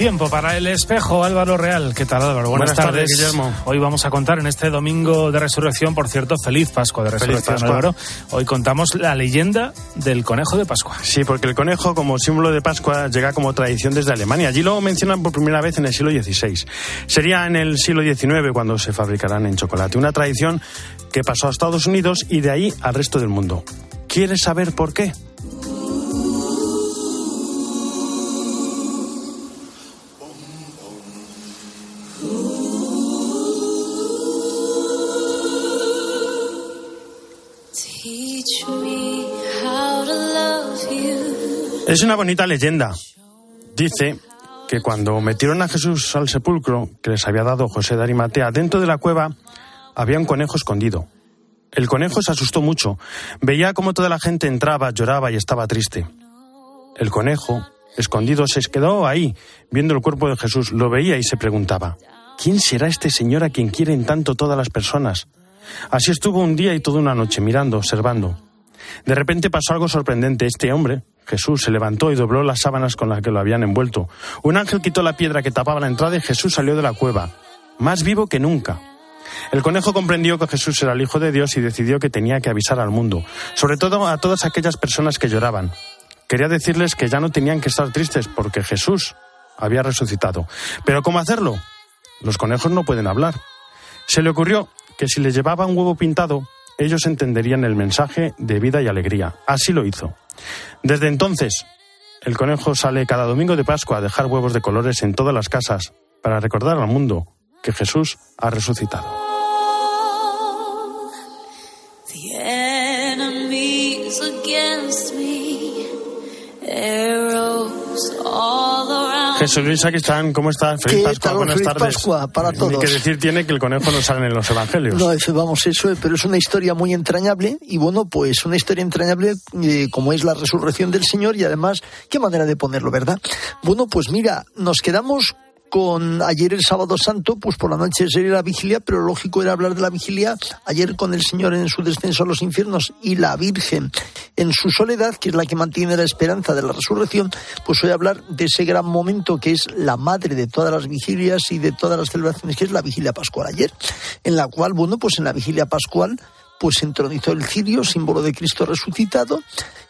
Tiempo para el espejo, Álvaro Real. ¿Qué tal, Álvaro? Buenas, tardes, Guillermo. Hoy vamos a contar en este domingo de resurrección, por cierto, feliz Pascua de resurrección, Álvaro. Hoy contamos la leyenda del conejo de Pascua. Sí, porque el conejo, como símbolo de Pascua, llega como tradición desde Alemania. Allí lo mencionan por primera vez en el siglo XVI. Sería en el siglo XIX cuando se fabricarán en chocolate. Una tradición que pasó a Estados Unidos y de ahí al resto del mundo. ¿Quieres saber por qué? Es una bonita leyenda. Dice que cuando metieron a Jesús al sepulcro que les había dado José de Arimatea, dentro de la cueva había un conejo escondido. El conejo se asustó mucho. Veía cómo toda la gente entraba, lloraba y estaba triste. El conejo, escondido, se quedó ahí, viendo el cuerpo de Jesús. Lo veía y se preguntaba, ¿quién será este señor a quien quieren tanto todas las personas? Así estuvo un día y toda una noche, mirando, observando. De repente pasó algo sorprendente. Este hombre, Jesús, se levantó y dobló las sábanas con las que lo habían envuelto. Un ángel quitó la piedra que tapaba la entrada y Jesús salió de la cueva, más vivo que nunca. El conejo comprendió que Jesús era el Hijo de Dios y decidió que tenía que avisar al mundo, sobre todo a todas aquellas personas que lloraban. Quería decirles que ya no tenían que estar tristes porque Jesús había resucitado. Pero ¿cómo hacerlo? Los conejos no pueden hablar. Se le ocurrió que si le llevaba un huevo pintado, ellos entenderían el mensaje de vida y alegría. Así lo hizo. Desde entonces, el conejo sale cada domingo de Pascua a dejar huevos de colores en todas las casas para recordar al mundo que Jesús ha resucitado. Jesús Luis, aquí están. ¿Cómo estás? Feliz Pascua, buenas Feliz tardes. Pascua para todos. Ni que decir tiene que el conejo no sale en los evangelios. No, vamos, eso, pero es una historia muy entrañable y bueno, pues una historia entrañable eh, como es la resurrección del Señor y además, qué manera de ponerlo, ¿verdad? Bueno, pues mira, nos quedamos con ayer el sábado santo, pues por la noche sería la vigilia, pero lógico era hablar de la vigilia ayer con el Señor en su descenso a los infiernos y la Virgen en su soledad, que es la que mantiene la esperanza de la resurrección, pues voy hablar de ese gran momento que es la madre de todas las vigilias y de todas las celebraciones, que es la vigilia pascual ayer, en la cual, bueno, pues en la vigilia pascual pues entronizó el cirio, símbolo de Cristo resucitado,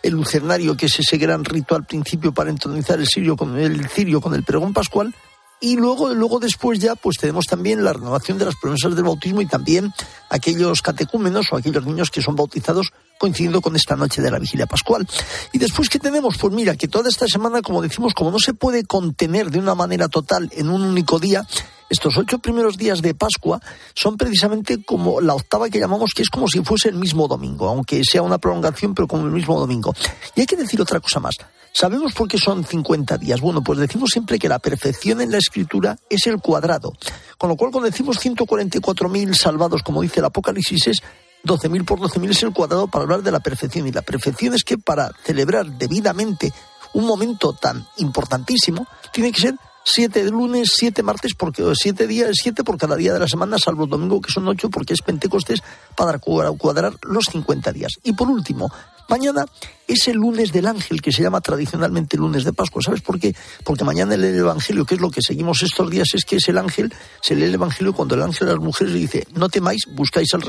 el lucernario, que es ese gran rito al principio para entronizar el cirio con el, cirio con el pregón pascual, y luego, luego después ya, pues tenemos también la renovación de las promesas del bautismo y también aquellos catecúmenos o aquellos niños que son bautizados coincidiendo con esta noche de la vigilia pascual. Y después, ¿qué tenemos? Pues mira, que toda esta semana, como decimos, como no se puede contener de una manera total en un único día, estos ocho primeros días de Pascua son precisamente como la octava que llamamos, que es como si fuese el mismo domingo, aunque sea una prolongación, pero como el mismo domingo. Y hay que decir otra cosa más. ¿Sabemos por qué son 50 días? Bueno, pues decimos siempre que la perfección en la escritura es el cuadrado. Con lo cual, cuando decimos 144.000 salvados, como dice el Apocalipsis, es 12.000 por 12.000 es el cuadrado para hablar de la perfección. Y la perfección es que para celebrar debidamente un momento tan importantísimo, tiene que ser siete de lunes, siete martes, porque siete días, siete por cada día de la semana, salvo el domingo que son ocho, porque es Pentecostés, para cuadrar los 50 días. Y por último, mañana es el lunes del ángel, que se llama tradicionalmente lunes de Pascua. ¿Sabes por qué? Porque mañana el Evangelio, que es lo que seguimos estos días, es que es el ángel, se lee el Evangelio cuando el ángel a las mujeres le dice, no temáis, buscáis al,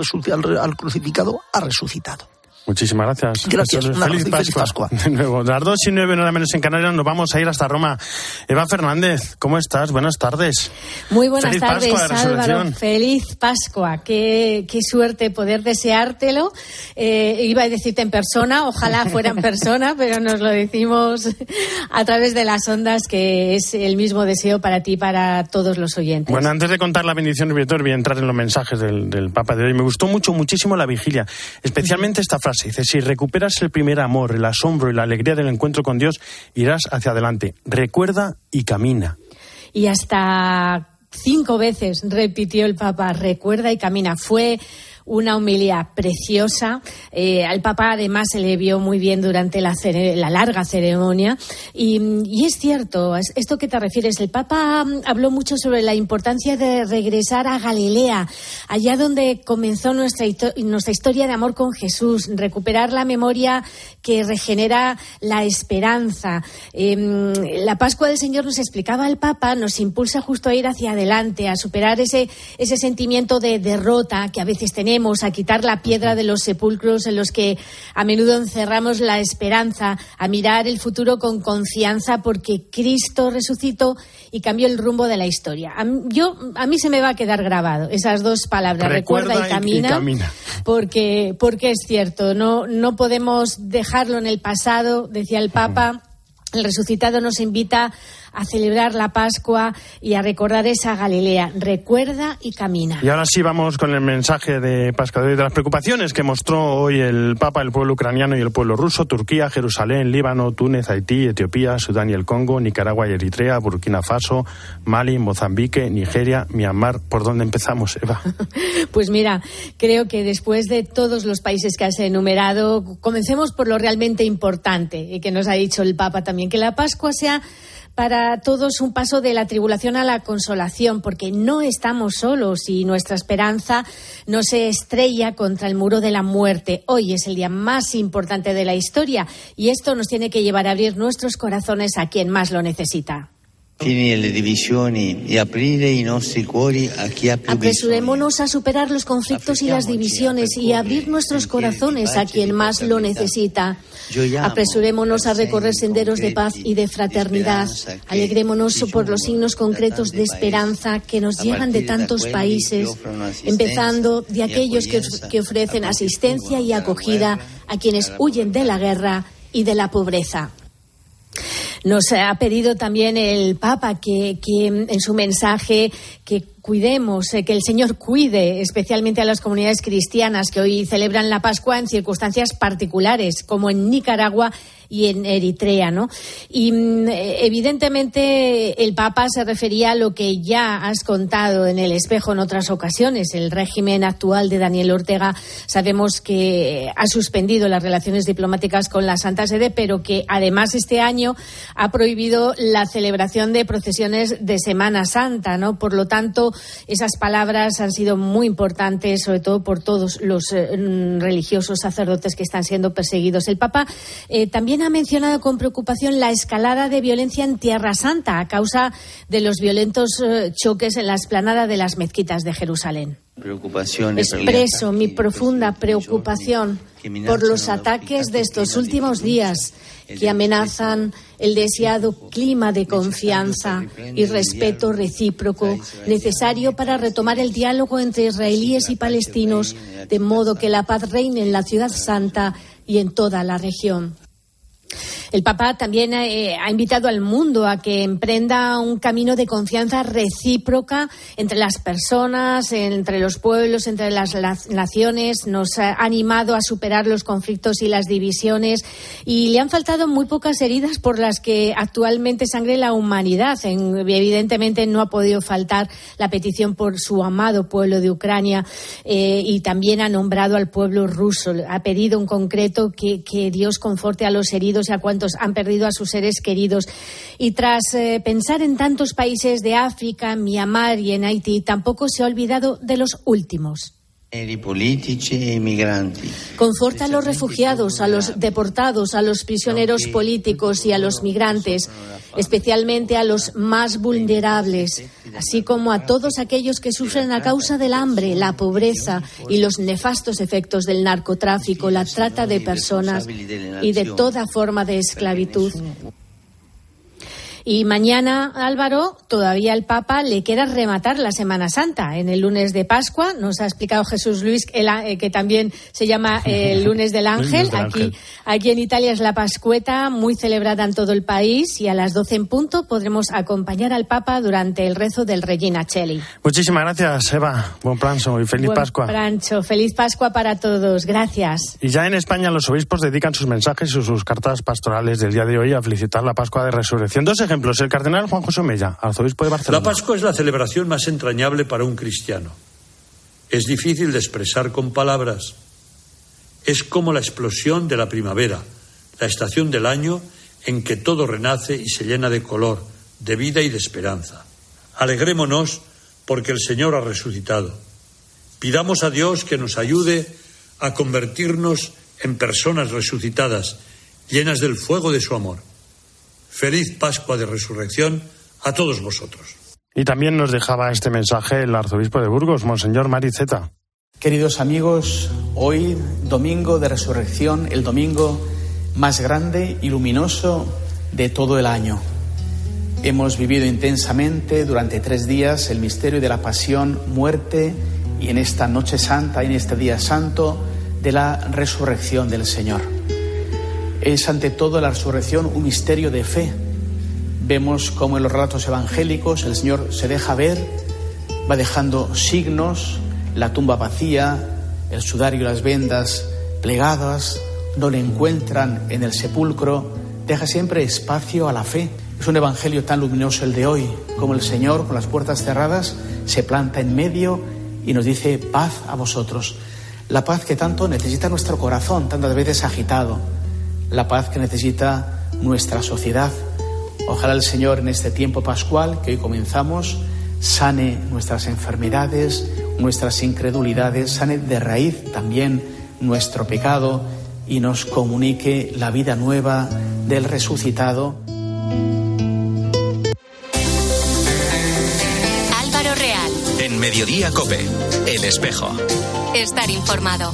al crucificado, ha resucitado. Muchísimas gracias. Gracias. feliz, Pascua. De nuevo, las dos y nueve, nada menos en Canarias, nos vamos a ir hasta Roma. Eva Fernández, ¿cómo estás? Buenas tardes. Muy buenas tardes, Álvaro. Feliz Pascua. Qué, qué suerte poder deseártelo. Eh, iba a decirte en persona, ojalá fuera en persona, pero nos lo decimos a través de las ondas, que es el mismo deseo para ti y para todos los oyentes. Bueno, antes de contar la bendición, voy a entrar en los mensajes del, del Papa de hoy. Me gustó mucho, muchísimo la vigilia, especialmente esta frase Dice, si recuperas el primer amor, el asombro y la alegría del encuentro con Dios, irás hacia adelante. Recuerda y camina. Y hasta cinco veces repitió el Papa, recuerda y camina. Fue una humildad preciosa. Eh, al Papa además se le vio muy bien durante la, la larga ceremonia. Y, es cierto, esto que te refieres, el Papa mm, habló mucho sobre la importancia de regresar a Galilea, allá donde comenzó nuestra, historia de amor con Jesús, recuperar la memoria que regenera la esperanza. Em, la Pascua del Señor nos explicaba el Papa, nos impulsa justo a ir hacia adelante, a superar ese sentimiento de derrota que a veces tenemos, a quitar la piedra de los sepulcros en los que a menudo encerramos la esperanza, a mirar el futuro con confianza porque Cristo resucitó y cambió el rumbo de la historia. A, yo, a mí se me va a quedar grabado esas dos palabras, recuerda, y, camina, Porque, porque es cierto, no, no podemos dejarlo en el pasado, decía el Papa. El resucitado nos invita a celebrar la Pascua y a recordar esa Galilea. Recuerda y camina. Y ahora sí vamos con el mensaje de Pascua de las preocupaciones que mostró hoy el Papa, el pueblo ucraniano y el pueblo ruso, Turquía, Jerusalén, Líbano, Túnez, Haití, Etiopía, Sudán y el Congo, Nicaragua y Eritrea, Burkina Faso, Mali, Mozambique, Nigeria, Myanmar. ¿Por dónde empezamos, Eva? pues mira, creo que después de todos los países que has enumerado, comencemos por lo realmente importante y que nos ha dicho el Papa también, que la Pascua sea para todos un paso de la tribulación a la consolación, porque no estamos solos y nuestra esperanza no se estrella contra el muro de la muerte. Hoy es el día más importante de la historia y esto nos tiene que llevar a abrir nuestros corazones a quien más lo necesita. Apresurémonos a superar los conflictos y las divisiones y abrir nuestros corazones a quien más lo necesita. Apresurémonos a recorrer senderos de paz y de fraternidad. Alegrémonos por los signos concretos de esperanza que nos llegan de tantos países, empezando de aquellos que ofrecen asistencia y acogida a quienes huyen de la guerra y de la pobreza. Nos ha pedido también el Papa que, en su mensaje que cuidemos, eh, que el Señor cuide especialmente a las comunidades cristianas que hoy celebran la Pascua en circunstancias particulares, como en Nicaragua y en Eritrea, ¿no? Y mm, evidentemente el Papa se refería a lo que ya has contado en el espejo en otras ocasiones. El régimen actual de Daniel Ortega sabemos que ha suspendido las relaciones diplomáticas con la Santa Sede, pero que además este año ha prohibido la celebración de procesiones de Semana Santa, ¿no? Por lo tanto, esas palabras han sido muy importantes, sobre todo por todos los eh, religiosos sacerdotes que están siendo perseguidos. El Papa eh, también ha mencionado con preocupación la escalada de violencia en Tierra Santa a causa de los violentos eh, choques en la esplanada de las mezquitas de Jerusalén. Expreso mi profunda preocupación por los ataques de estos últimos días que amenazan el deseado clima de confianza y respeto recíproco necesario para retomar el diálogo entre israelíes y palestinos, de modo que la paz reine en la ciudad santa y en toda la región. El Papa también eh, ha invitado al mundo a que emprenda un camino de confianza recíproca entre las personas, entre los pueblos, entre las, naciones. Nos ha animado a superar los conflictos y las divisiones. Y le han faltado muy pocas heridas por las que actualmente sangre la humanidad. evidentemente no ha podido faltar la petición por su amado pueblo de Ucrania eh, y también ha nombrado al pueblo ruso. Ha pedido en concreto que, que Dios conforte a los heridos y a cuantos han perdido a sus seres queridos. Y tras eh, pensar en tantos países de África, Myanmar y en Haití, tampoco se ha olvidado de los últimos. E Conforta a los refugiados, a los deportados, a los prisioneros políticos y a los migrantes, especialmente a los más vulnerables, así como a todos aquellos que sufren a causa del hambre, la pobreza y los nefastos efectos del narcotráfico, la trata de personas y de toda forma de esclavitud. Y mañana, Álvaro, todavía el Papa le queda rematar la Semana Santa en el lunes de Pascua. Nos ha explicado Jesús Luis eh, que también se llama el lunes del Ángel. Aquí, aquí en Italia es la Pascueta, muy celebrada en todo el país. Y a las 12 en punto podremos acompañar al Papa durante el rezo del Regina Cheli. Muchísimas gracias, Eva. Buen pranzo y feliz Pascua. Prancho, feliz Pascua para todos. Gracias. Y ya en España los obispos dedican sus mensajes y sus cartas pastorales del día de hoy a felicitar la Pascua de Resurrección. Dos ejemplos. El cardenal Juan José Mella, arzobispo de Barcelona. La Pascua es la celebración más entrañable para un cristiano. Es difícil de expresar con palabras. Es como la explosión de la primavera, la estación del año en que todo renace y se llena de color, de vida y de esperanza. Alegrémonos porque el Señor ha resucitado. Pidamos a Dios que nos ayude a convertirnos en personas resucitadas, llenas del fuego de su amor. Feliz Pascua de Resurrección a todos vosotros. Y también nos dejaba este mensaje el arzobispo de Burgos, Monseñor Mariceta. Queridos amigos, hoy, domingo de resurrección, el domingo más grande y luminoso de todo el año. Hemos vivido intensamente durante tres días el misterio de la pasión, muerte y en esta noche santa, en este día santo, de la resurrección del Señor. Es ante todo la resurrección un misterio de fe. Vemos cómo en los relatos evangélicos el Señor se deja ver, va dejando signos, la tumba vacía, el sudario y las vendas plegadas, no le encuentran en el sepulcro, deja siempre espacio a la fe. Es un evangelio tan luminoso el de hoy, como el Señor, con las puertas cerradas, se planta en medio y nos dice paz a vosotros. La paz que tanto necesita nuestro corazón, tantas veces agitado. La paz que necesita nuestra sociedad. Ojalá el Señor en este tiempo pascual que hoy comenzamos sane nuestras enfermedades, nuestras incredulidades, sane de raíz también nuestro pecado y nos comunique la vida nueva del resucitado. Álvaro Real. En Mediodía Cope, El Espejo. Estar informado.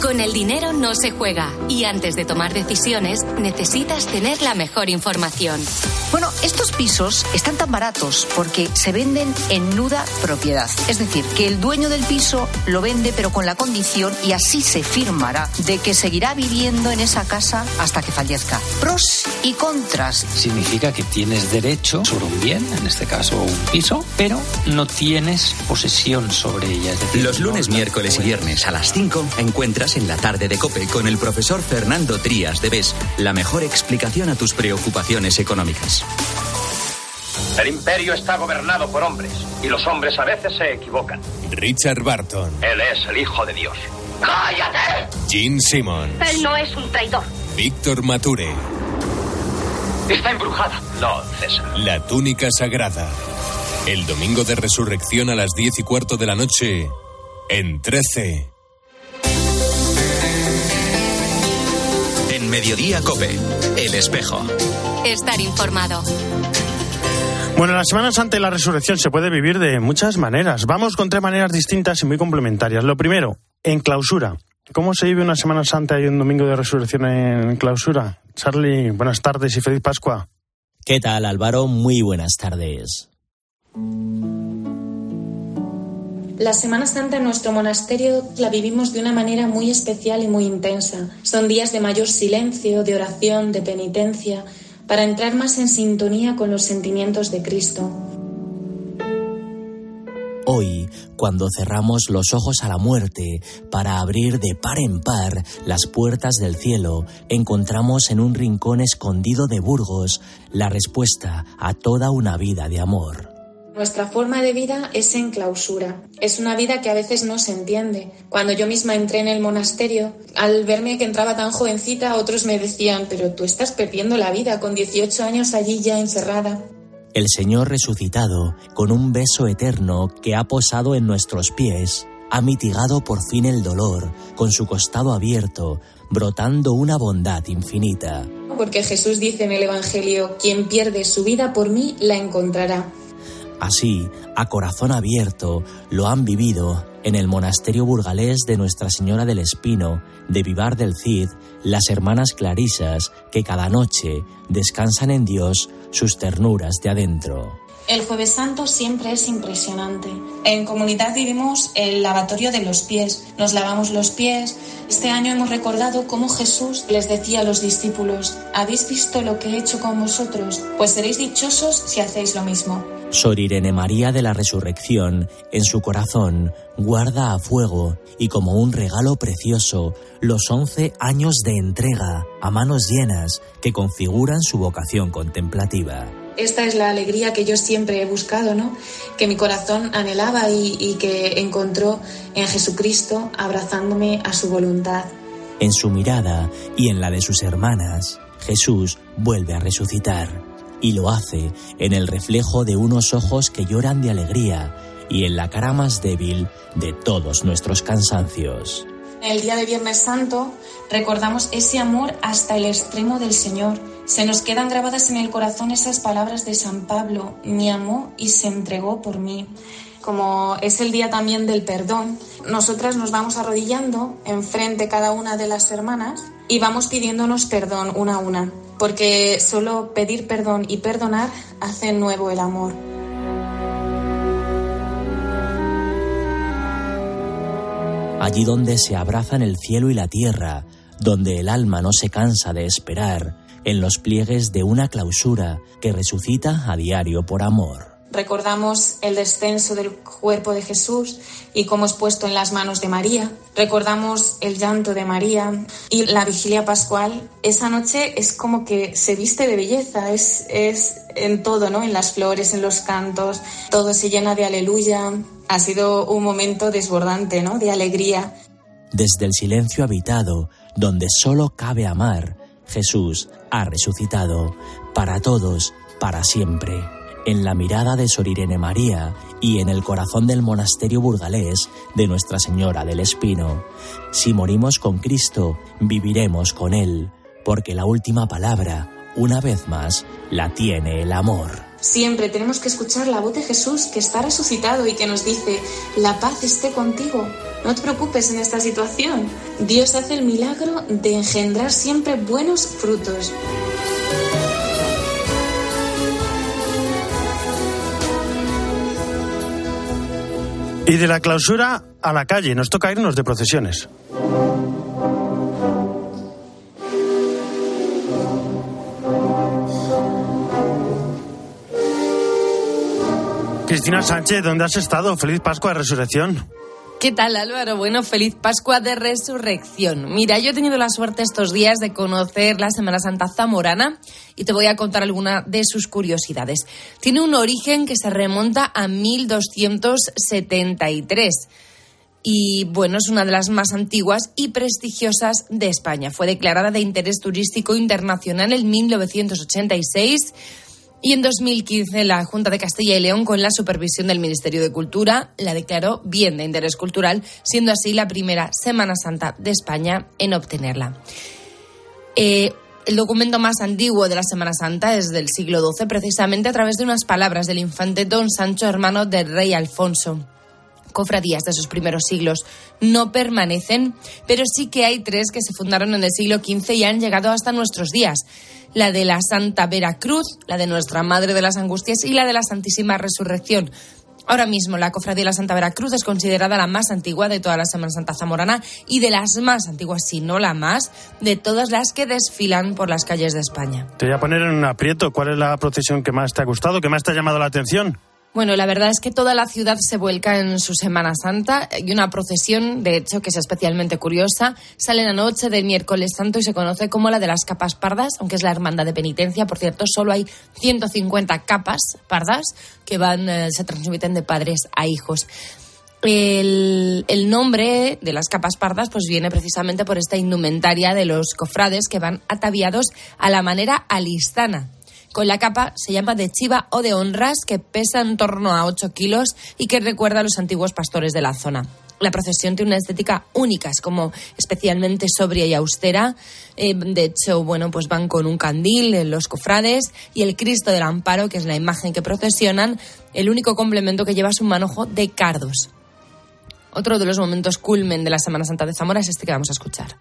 Con el dinero no se juega y antes de tomar decisiones necesitas tener la mejor información. Bueno, estos pisos están tan baratos porque se venden en nuda propiedad. Es decir, que el dueño del piso lo vende pero con la condición y así se firmará de que seguirá viviendo en esa casa hasta que fallezca. Pros y contras. Significa que tienes derecho sobre un bien, en este caso un piso, pero no tienes posesión sobre ella. Los lunes, miércoles y viernes a las 5 encuentras en la tarde de Cope con el profesor Fernando Trías de BES la mejor explicación a tus preocupaciones económicas. El imperio está gobernado por hombres y los hombres a veces se equivocan. Richard Barton. Él es el hijo de Dios. ¡Cállate! Gene Simmons. Él no es un traidor. Víctor Mature. Está embrujada. No, César. La túnica sagrada. El domingo de resurrección a las diez y cuarto de la noche en 13. En Mediodía Cope, El Espejo. Estar informado. Bueno, la Semana Santa y la Resurrección se puede vivir de muchas maneras. Vamos con tres maneras distintas y muy complementarias. Lo primero, en clausura. ¿Cómo se vive una Semana Santa y un domingo de resurrección en clausura? Charlie, buenas tardes y feliz Pascua. ¿Qué tal, Álvaro? Muy buenas tardes. La Semana Santa en nuestro monasterio la vivimos de una manera muy especial y muy intensa. Son días de mayor silencio, de oración, de penitencia, para entrar más en sintonía con los sentimientos de Cristo. Hoy, cuando cerramos los ojos a la muerte para abrir de par en par las puertas del cielo, encontramos en un rincón escondido de Burgos la respuesta a toda una vida de amor. Nuestra forma de vida es en clausura. Es una vida que a veces no se entiende. Cuando yo misma entré en el monasterio, al verme que entraba tan jovencita, otros me decían, pero tú estás perdiendo la vida con 18 años allí ya encerrada. El Señor resucitado, con un beso eterno que ha posado en nuestros pies, ha mitigado por fin el dolor, con su costado abierto, brotando una bondad infinita. Porque Jesús dice en el Evangelio, quien pierde su vida por mí, la encontrará. Así, a corazón abierto, lo han vivido en el monasterio burgalés de Nuestra Señora del Espino, de Vivar del Cid, las hermanas clarisas que cada noche descansan en Dios sus ternuras de adentro. El jueves santo siempre es impresionante. En comunidad vivimos el lavatorio de los pies, nos lavamos los pies. Este año hemos recordado cómo Jesús les decía a los discípulos, ¿habéis visto lo que he hecho con vosotros? Pues seréis dichosos si hacéis lo mismo. Sor Irene María de la Resurrección, en su corazón, guarda a fuego y como un regalo precioso los once años de entrega a manos llenas que configuran su vocación contemplativa. Esta es la alegría que yo siempre he buscado, ¿no? Que mi corazón anhelaba y, y que encontró en Jesucristo abrazándome a su voluntad. En su mirada y en la de sus hermanas, Jesús vuelve a resucitar y lo hace en el reflejo de unos ojos que lloran de alegría y en la cara más débil de todos nuestros cansancios. El día de Viernes Santo recordamos ese amor hasta el extremo del Señor. Se nos quedan grabadas en el corazón esas palabras de San Pablo, me amó y se entregó por mí. Como es el día también del perdón, nosotras nos vamos arrodillando enfrente cada una de las hermanas y vamos pidiéndonos perdón una a una, porque solo pedir perdón y perdonar hace nuevo el amor. allí donde se abrazan el cielo y la tierra, donde el alma no se cansa de esperar, en los pliegues de una clausura que resucita a diario por amor. Recordamos el descenso del cuerpo de Jesús y cómo es puesto en las manos de María. Recordamos el llanto de María y la vigilia pascual. Esa noche es como que se viste de belleza, es, es en todo, ¿no? En las flores, en los cantos, todo se llena de aleluya. Ha sido un momento desbordante, ¿no? De alegría. Desde el silencio habitado, donde solo cabe amar, Jesús ha resucitado para todos, para siempre en la mirada de Sor Irene María y en el corazón del monasterio burgalés de Nuestra Señora del Espino. Si morimos con Cristo, viviremos con Él, porque la última palabra, una vez más, la tiene el amor. Siempre tenemos que escuchar la voz de Jesús que está resucitado y que nos dice, la paz esté contigo, no te preocupes en esta situación. Dios hace el milagro de engendrar siempre buenos frutos. Y de la clausura a la calle, nos toca irnos de procesiones. Cristina Sánchez, ¿dónde has estado? Feliz Pascua de Resurrección. ¿Qué tal Álvaro? Bueno, feliz Pascua de Resurrección. Mira, yo he tenido la suerte estos días de conocer la Semana Santa zamorana y te voy a contar alguna de sus curiosidades. Tiene un origen que se remonta a 1273 y bueno, es una de las más antiguas y prestigiosas de España. Fue declarada de interés turístico internacional en 1986 y en 2015 la Junta de Castilla y León, con la supervisión del Ministerio de Cultura, la declaró bien de interés cultural, siendo así la primera Semana Santa de España en obtenerla. Eh, el documento más antiguo de la Semana Santa es del siglo XII, precisamente a través de unas palabras del infante don Sancho, hermano del rey Alfonso cofradías de sus primeros siglos no permanecen, pero sí que hay tres que se fundaron en el siglo XV y han llegado hasta nuestros días. La de la Santa Veracruz, la de Nuestra Madre de las Angustias y la de la Santísima Resurrección. Ahora mismo la Cofradía de la Santa Veracruz es considerada la más antigua de toda la Semana Santa Zamorana y de las más antiguas, si no la más, de todas las que desfilan por las calles de España. Te voy a poner en un aprieto. ¿Cuál es la procesión que más te ha gustado, que más te ha llamado la atención? Bueno, la verdad es que toda la ciudad se vuelca en su Semana Santa y una procesión, de hecho, que es especialmente curiosa, sale la noche del miércoles santo y se conoce como la de las capas pardas, aunque es la hermandad de penitencia. Por cierto, solo hay 150 capas pardas que van, eh, se transmiten de padres a hijos. El, el, nombre de las capas pardas pues viene precisamente por esta indumentaria de los cofrades que van ataviados a la manera alistana, con la capa se llama de chiva o de honras, que pesa en torno a 8 kilos y que recuerda a los antiguos pastores de la zona. La procesión tiene una estética única, es como especialmente sobria y austera. Eh, de hecho, bueno, pues van con un candil los cofrades y el Cristo del Amparo, que es la imagen que procesionan, el único complemento que lleva es un manojo de cardos. Otro de los momentos culmen de la Semana Santa de Zamora es este que vamos a escuchar.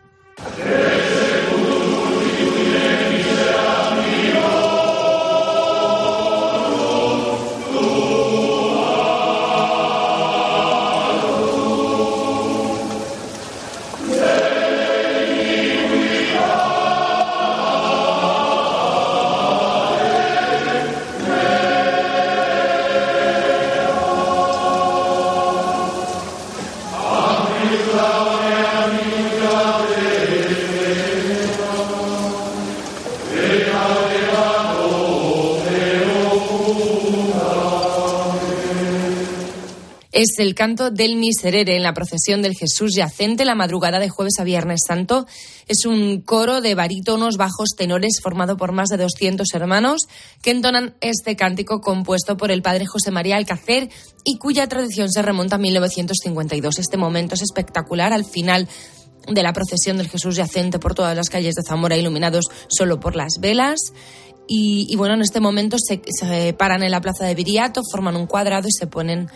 Es el canto del Miserere en la procesión del Jesús yacente la madrugada de jueves a viernes santo. Es un coro de barítonos, bajos, tenores formado por más de 200 hermanos que entonan este cántico compuesto por el padre José María Alcácer y cuya tradición se remonta a 1952. Este momento es espectacular al final de la procesión del Jesús yacente por todas las calles de Zamora iluminados solo por las velas. Y, bueno, en este momento se paran en la plaza de Viriato, forman un cuadrado y se ponen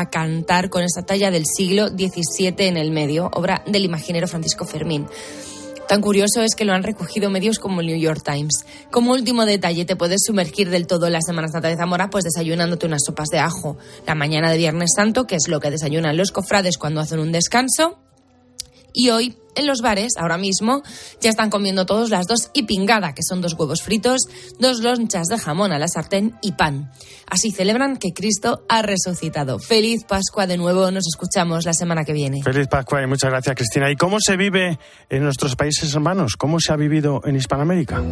a cantar con esta talla del siglo XVII en el medio, obra del imaginero Francisco Fermín. Tan curioso es que lo han recogido medios como el New York Times. Como último detalle, te puedes sumergir del todo en las Semanas Santa de Zamora, pues desayunándote unas sopas de ajo la mañana de Viernes Santo, que es lo que desayunan los cofrades cuando hacen un descanso. Y hoy en los bares, ahora mismo, ya están comiendo todos las dos y pingada, que son dos huevos fritos, dos lonchas de jamón a la sartén y pan. Así celebran que Cristo ha resucitado. Feliz Pascua de nuevo, nos escuchamos la semana que viene. Feliz Pascua y muchas gracias Cristina. ¿Y cómo se vive en nuestros países hermanos? ¿Cómo se ha vivido en Hispanoamérica?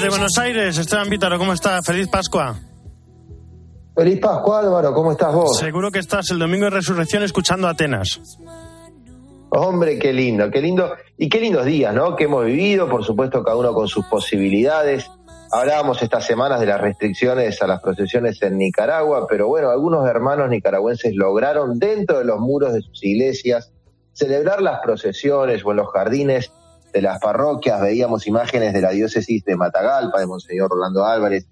Desde Buenos Aires, Esteban Vítaro, ¿cómo está? Feliz Pascua. Feliz Pascua, Álvaro, ¿cómo estás vos? Seguro que estás el domingo de resurrección escuchando Atenas. Hombre, qué lindo, qué lindo. Y qué lindos días, ¿no? Que hemos vivido, por supuesto, cada uno con sus posibilidades. Hablábamos estas semanas de las restricciones a las procesiones en Nicaragua, pero bueno, algunos hermanos nicaragüenses lograron dentro de los muros de sus iglesias celebrar las procesiones o en los jardines de las parroquias, veíamos imágenes de la diócesis de Matagalpa, de Monseñor Rolando Álvarez,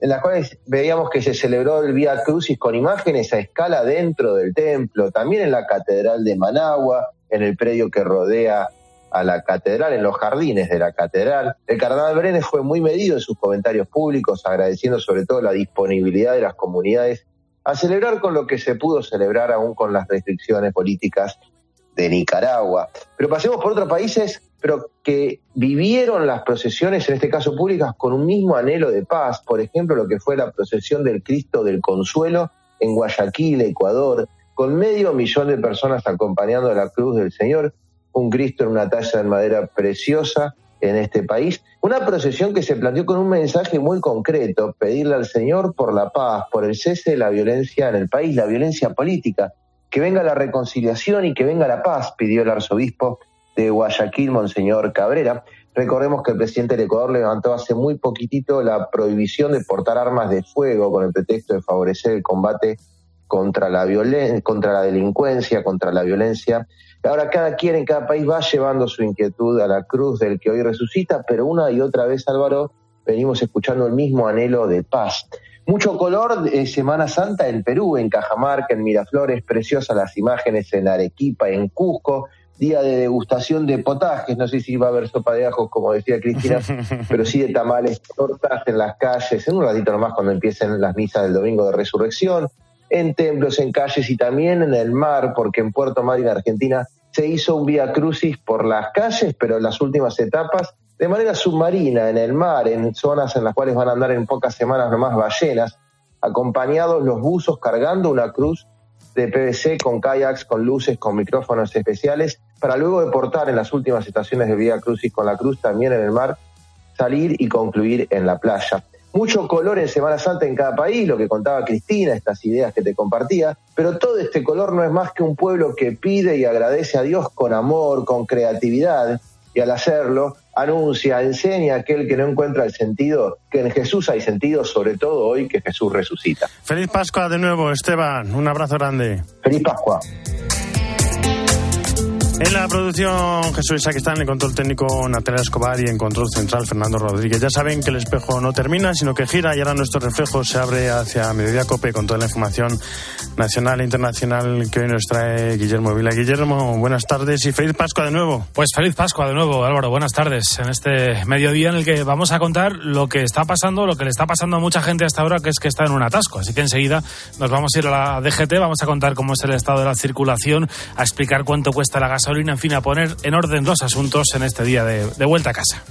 en las cuales veíamos que se celebró el Vía Crucis con imágenes a escala dentro del templo, también en la Catedral de Managua, en el predio que rodea a la catedral, en los jardines de la catedral. El cardenal Brenes fue muy medido en sus comentarios públicos, agradeciendo sobre todo la disponibilidad de las comunidades a celebrar con lo que se pudo celebrar aún con las restricciones políticas de Nicaragua. Pero pasemos por otros países pero que vivieron las procesiones, en este caso públicas, con un mismo anhelo de paz. Por ejemplo, lo que fue la procesión del Cristo del Consuelo en Guayaquil, Ecuador, con medio millón de personas acompañando la cruz del Señor, un Cristo en una talla de madera preciosa en este país. Una procesión que se planteó con un mensaje muy concreto, pedirle al Señor por la paz, por el cese de la violencia en el país, la violencia política, que venga la reconciliación y que venga la paz, pidió el arzobispo de Guayaquil, Monseñor Cabrera. Recordemos que el presidente del Ecuador levantó hace muy poquitito la prohibición de portar armas de fuego con el pretexto de favorecer el combate contra la, contra la delincuencia, contra la violencia. Ahora cada quien en cada país va llevando su inquietud a la cruz del que hoy resucita, pero una y otra vez, Álvaro, venimos escuchando el mismo anhelo de paz. Mucho color de Semana Santa en Perú, en Cajamarca, en Miraflores, preciosas las imágenes en Arequipa, en Cusco, día de degustación de potajes, no sé si va a haber sopa de ajos, como decía Cristina, pero sí de tamales, tortas en las calles, en un ratito nomás cuando empiecen las misas del domingo de resurrección, en templos, en calles y también en el mar, porque en Puerto Madryn, Argentina, se hizo un vía crucis por las calles, pero en las últimas etapas de manera submarina, en el mar, en zonas en las cuales van a andar en pocas semanas nomás ballenas, acompañados los buzos cargando una cruz de PVC con kayaks, con luces, con micrófonos especiales, para luego deportar en las últimas estaciones de Vía Crucis con la cruz también en el mar, salir y concluir en la playa. Mucho color en Semana Santa en cada país, lo que contaba Cristina, estas ideas que te compartía, pero todo este color no es más que un pueblo que pide y agradece a Dios con amor, con creatividad, y al hacerlo anuncia, enseña a aquel que no encuentra el sentido, que en Jesús hay sentido, sobre todo hoy que Jesús resucita. Feliz Pascua de nuevo, Esteban. Un abrazo grande. Feliz Pascua. En la producción Jesús Isaac está en el control técnico Natalia Escobar y en control central Fernando Rodríguez. Ya saben que el espejo no termina, sino que gira y ahora nuestro reflejo se abre hacia Mediodía Cope con toda la información nacional e internacional que hoy nos trae Guillermo Vila. Guillermo, buenas tardes y feliz Pascua de nuevo. Pues feliz Pascua de nuevo, Álvaro. Buenas tardes. En este mediodía en el que vamos a contar lo que está pasando, lo que le está pasando a mucha gente hasta ahora, que es que está en un atasco. Así que enseguida nos vamos a ir a la DGT, vamos a contar cómo es el estado de la circulación, a explicar cuánto cuesta la gas gasolina, en fin, a poner en orden los asuntos en este día de, de vuelta a casa.